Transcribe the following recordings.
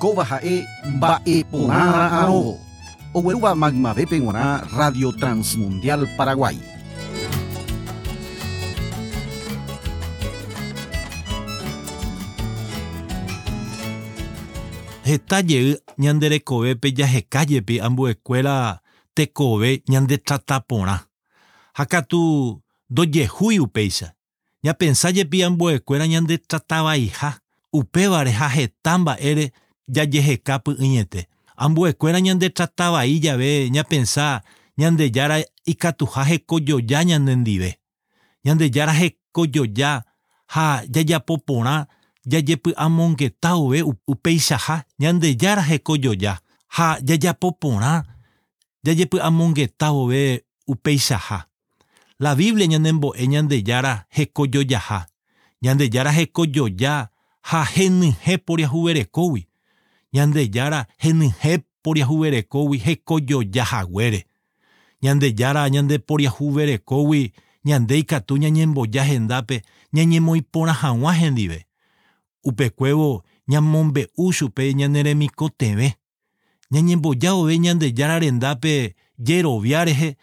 kova hae baepona ao. Oweruba magmavepengona Radio Transmundial Paraguay. Hetaye ñanderekovépe jahekajépe ambuekuéra tekove ñandetratapóra. Hakatu ndojehúi upéicha. Ñapensájepi ambuekuéra ñandetratavaiha upévare ha heta mba'ére ya yejekapu iyete. Ambuekuera ñande trataba'í jave ñapensá ñande jára ikatuha hekojoja ñande ndive. Ñande jára hekojoja ha jajapo porã jajepy'amongeta uve upeichaha ñande jára hekojoja ha jajapo porã jajepy'amongeta uve upeichaha. La Biblia ñanembo'e ñande jára hekojojaha. Ñande jára hekojoja ha henyhẽ poriahuverekógui ñandejara hendyheporiahuverekógui hekojojahaguére ñandejára ñandeporiahuverekógui ñande ikatu ñañemboja hendápe ñañemoiporã hag̃ua hendive upekuévo ñamombe'u chupe ñaneremikotevẽ ñañemboja ove ñandejára rendápe jerovia rehe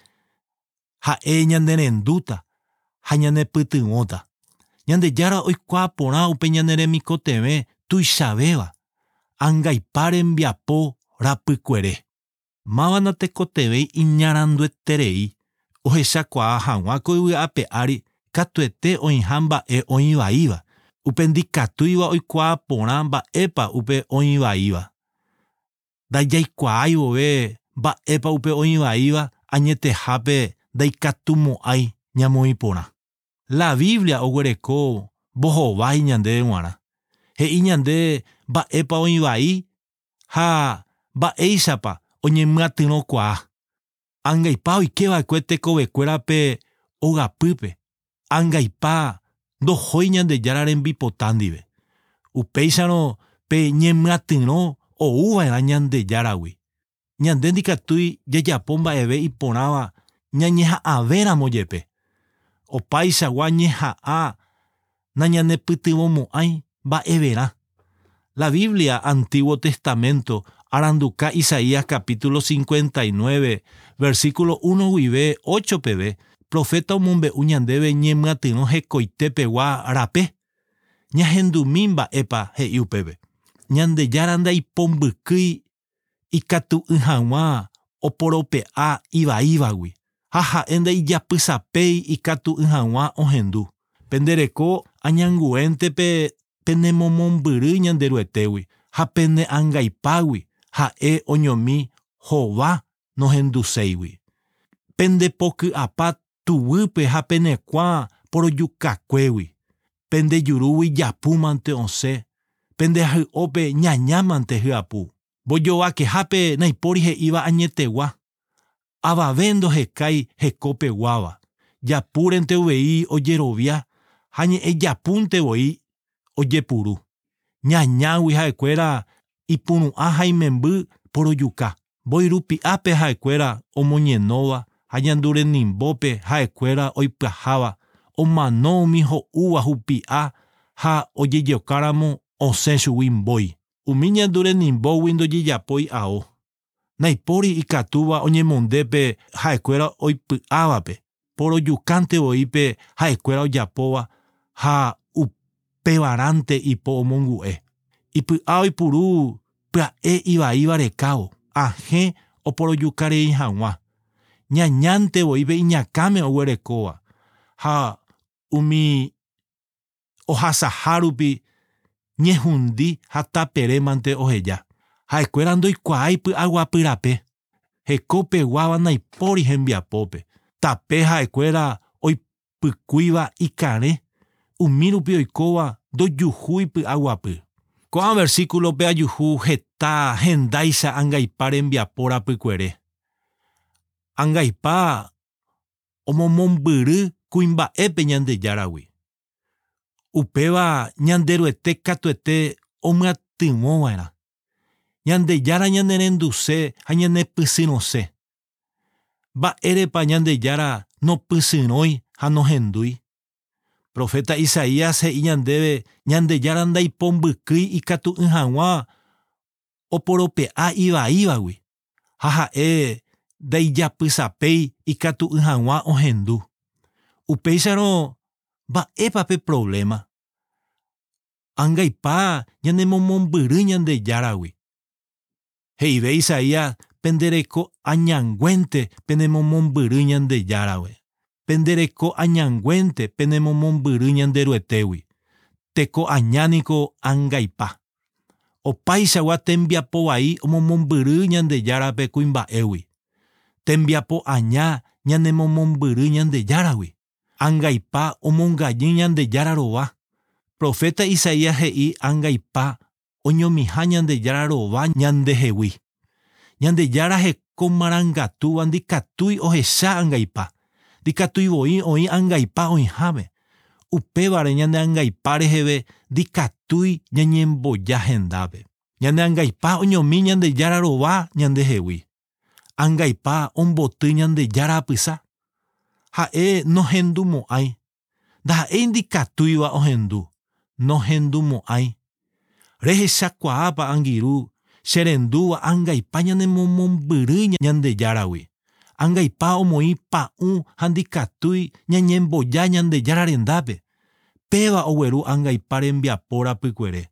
ha'e ñanderendúta ha ñane pytyvõta ñandejára oikuaa porã upe ñaneremikotevẽ tuichavéva angaipa rembiapo rapykuere mávana tekotevẽi iñarandueterei ohechakuaa hag̃ua ko yvy'ápe ári katuete oĩha mba'e oĩvaíva upe ndikatúiva oikuaa porã mba'épa upe oĩvaíva ndajaikuaái vove mba'épa upe oĩvaíva añetehápe ndaikatumo'ãi ñamoĩ porã la Biblia oguereko mbohovái ñande g̃uarã he'i ñande mba'épa oivai ha mba'éichapa oñemyatyrõkuaa angaipa oikeva'ekue tekovekuérape ogapýpe, angaipa ndohói ñandejára rembipota ndive. Upéicharõ pe ñemyatyrõ oúva'erã ñandejáragui. Ñande ndikatúi jajapo mba'eve iporãva ñañeha'avéramo jepe. Opaichagua ñeha'ã nañanepytyvõmo'ãi mba'everã. La Biblia, Antiguo Testamento, Aranducá, Isaías capítulo 59, versículo 1 b 8 pb, profeta Umumbe Uñandebe Ñematinoje Coitepewa Arape, Ñahendumimba Epa Heiupebe, Ñande Yaranda y Pombuki, Ikatu Nhanwa, Oporopea Iba Ibawi, Jaja Enda y Yapusapei Ikatu Nhanwa Ohendu, Pendereco Añanguentepe hapene momombyry ha pene angaipágui ha'e oñomi hova nohenduséigui pendepoky'apa tuguýpe ha penekuã porojukakuégui pendejurúgui japúmante osẽ pendehaý'ópe ñañámante hyapu mbojovakehápe naipóri he'íva añetegua avave ndohekai hekopeguáva japúrente uvei ojerovia ha ñe'ẽ japúntevoi ojepuru. Ñañágui ha'ekuéra ipuru'ã haimemby porojuka. Mboyrupi'ápe ha'ekuéra omoñenóva ha ñandu rendimbópe ha'ekuéra oipyaháva omano umi ho'úva hupi'a ha ojejokáramo osẽ chugui mbói umi ñandu rendimbógui ndojejapói ao. Naipóri ikatúva oñemondépe ha'ekuéra oipy'ávape porojukántevoi pe ha'ekuéra ojapóva ha pevaránte ipo'omomgu'e. Ipy'a oipuru pya'e ivaíva rekávo ahẽ oporojukarei hag̃ua ñañantevoi ve'iñakãme oguerekóva ha umi ohasaha rupi ñehundi ha taperemante oheja ha'ekuéra ndoikuaái py'aguapyrape hekopeguáva ndaipóri hembiapópe tape ha'ekuéra oipykúiva ikarẽ umírupi oikóva ndojuhúi py'aguapy Ko'ã versículope ajuhu heta hendáicha angaipa rembiapo pykuere. Angaipa omomombyry kuimba'épe ñandejáragui. Upéva ñanderuete katuete omyatyvõva'erã. Ñandejára ñanerenduse ha ñanepysyrõse. Mba'érepa ñandejára nopysyrõi ha nohendúi. Profeta Isaías se iñandebe ñandeyaranda y pombykýi ikatu yhag̃uá oporopea ivaíva gui e, ha ha'e ndaijapysapéi ikatu yhag̃uá ohendu upéicharõ mba'épape problema. Angaipa ñanemomombyry ñandejáragui heive Isaías pendereko añanguénte penemomombyry ñandejárape pendereko añanguénte penemomombyrý ñanderuetegui Teko añániko angaipa. Opaichagua tembiapo vai omomombyry ñandejárape kuimba'égui. Tembiapo aña ñanemomombyry ñandejáragui. Angaipa omongajy rova. Profeta Isaías he'i angaipa oñomiha ñandejára rova ñandehegui. ñandejára heko ohecha angaipa dikatuivoi oĩ angaipa oĩháme. Upévare ñane angaipáre heve dikatúi ñañemboja hendápe. Ñane angaipa oñomi ñande jararova ñandehegui. Angaipa omboty ñande jára apysa. Ha'e nohendumo'ãi. Ndaha'éi ndikatúiva ohendu. Nohendumo'ãi. Rehechakuaápa angirũ cherendúva rendúva angaipa ñanemomombyry ñandejáragui angaipa omoĩ pa'ũ ha ndikatúi ñañemboja ñandejárarendápe péva ogueru angaipa rembiapo rapykuere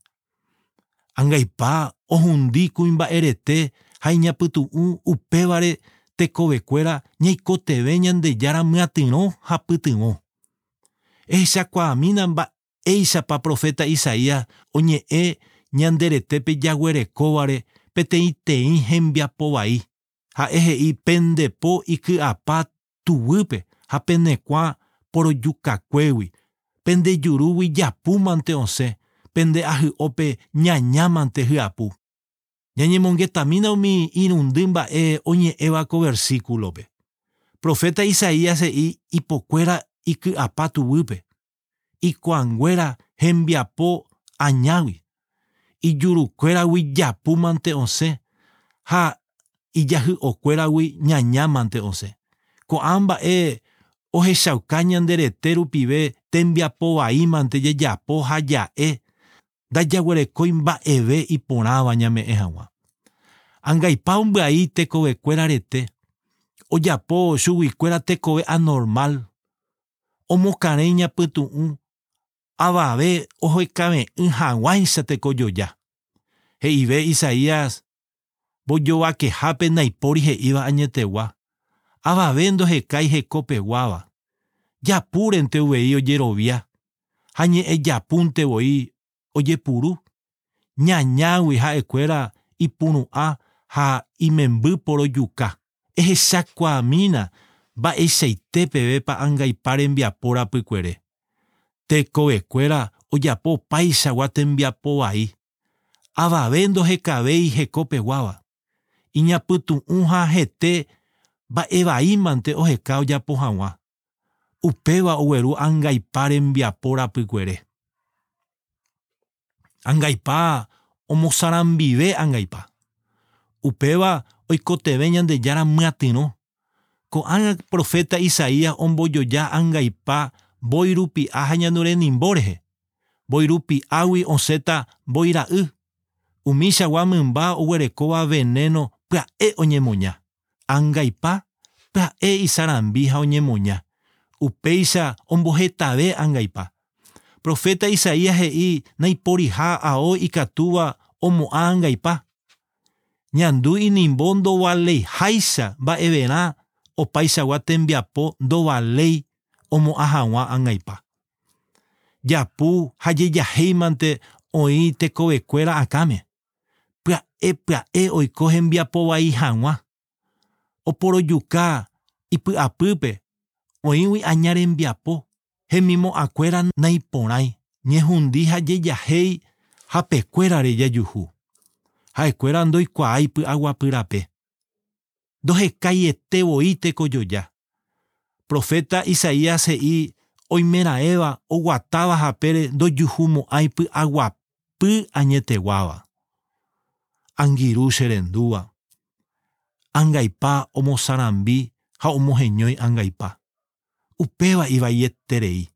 angaipa ohundi kuimba'erete ha iñapytu'ũ upévare tekovekuéra ñaikotevẽ ñandejára myatyrõ ha pytyvõ ehechakuaamína mba'éichapa profeta Isaías oñe'ẽ ñanderetépe jaguerekóvare peteĩteĩ hembiapo vai ha'ehe'i pendepo iky'apa tuýpe ha penekuã porojukakuégui pendejurúgui japúmante osẽ pendeahy'ópe ñañámante hyapu ñañemongetamína umi irundy mba'e oñe'éva ko versículope profeta Isaías isaíase'i ipokuéra iky'apa tuýpe ikuanguéra hembiapo añágui ijurukuéragui japúmante osẽ ha ijahy'okuéragui ñañámante osẽ ko'ã mba'e ohechauka ñande rete rupive tembiapo vaímante jejapo ha ja'e ndajaguerekói mba'eve iporãva ñame'ẽ hag̃ua ãngaipa ombyai tekovekuéra rete ojapo chuguikuéra tekove anormal omokarẽ iñapytu'ũ avave ohekave'ỹ hag̃uáicha tekojoja he'ive Isaías Mbojovakehápe ndaipóri he'íva añetegua. Avave ndohekai hekopeguáva. Japúre ntevoi ojerovia. Ha ejapuntevoi ojepuru. Ñañágui ha'ekuéra ipuru'ã ha imemby porojuka Ehechakuaamína mba'eichaite pevépa angaipa rembiapo rapykuere. Tekovekuéra ojapo opaichagua tembiapo vai. Avave ndohekavéi hekopeguáva. Iñapytu'ũ ha hete mba'evaímante oheka ojapo hag̃ua upéva ogueru ãngaipa rembiapo rapykuere ãngaipa omosarambive ãngaipa upéva oikotevẽ Ñandejára myatyrõ ko'ã profeta Isaías ombojoja ãngaipa mboirupi'a ha ñane renimbo rehe mboirupi'águi osẽta mboira'y umíchagua mymba oguerekóva veneno pya'e oñemoña ãngaipa pya'e isarambi ha oñemoña upéicha ombohetave ãngaipa profeta isaías he'i naiporiha ao ikatúva omo'ã ãngaipa ñandu inimbo ndovaleiháicha mba'everã opaichagua tembiapo ndovalei omo'ã hag̃ua ãngaipa japu ha jejahéimante oĩ tekovekuéra akãme pya'e pya'e oiko hembiapo vai hag̃ua oporojuka ipy'apýpe oĩgui aña rembiapo hemimo'ãkuéra naiporãi ñehundi ha jejahéi hapekuérare jajuhu ha'ekuéra ndoikuaái py'aguapy rape ndohekaietevoi tekojoja profeta Isaías he'i oimeraẽva oguatáva hapére ndojuhumo'ãi py'aguapy añeteguáva angirú cherenduva. Angaipa omosarambi ha omoheñói angaipa. Upéva ivaieterei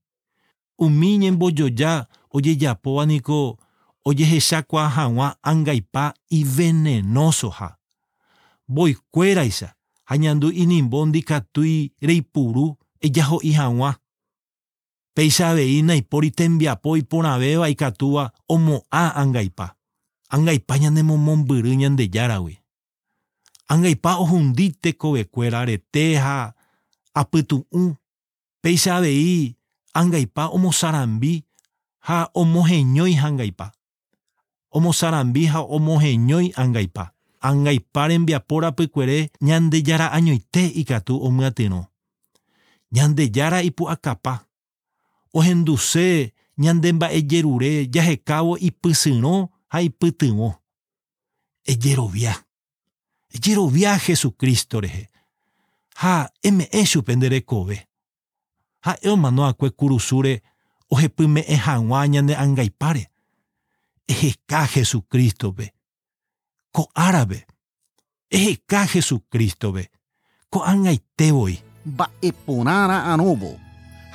Umi ñembojoja ojejapóva niko ojehechakuaa hag̃ua angaipa ivenenoso ha. Voikuéraisa ha ñandu inimbo ndikatúi reipuru ejaho'i hag̃ua. Péicha avei naipóri tembiapo iporãvéva ikatúva omo'ã angaipa angaipa ñanemomombyry ñandejáragui angaipa ohundi tekovekuéra rete ha apytu'ũ péicha avei angaipa. Omosarambi ha omoheñói hangaipa omosarambi ha omoheñói angaipa angaipa rembiapo rapykuere ñandejara'añoite ikatu omyatyrõ ñandejára ipu'akapa ohenduse ñandemba'ejerure jahekávo ipysyrõ haipytyvõ ejerovia ejerovia Jesucristo rehe ha eme'ẽ chupe nde rekove ha'e omanoakue kurusúre ohepyme'ẽ hag̃ua ñane angaipáre eheka Jesucrístope ko'árape eheka Jesucrístope ko'ag̃aitevoi mba'e porãra'ãrõvo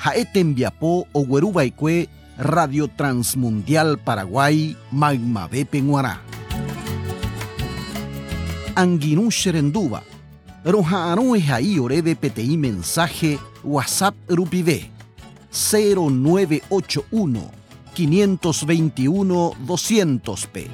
ha'e tembiapo ogueruvaikue Radio Transmundial Paraguay, Magmabe Penguará. Anguinú Sherenduba, Rojaanú Ejaí Orebe PTI Mensaje, WhatsApp Rupive, 0981 521 200 P.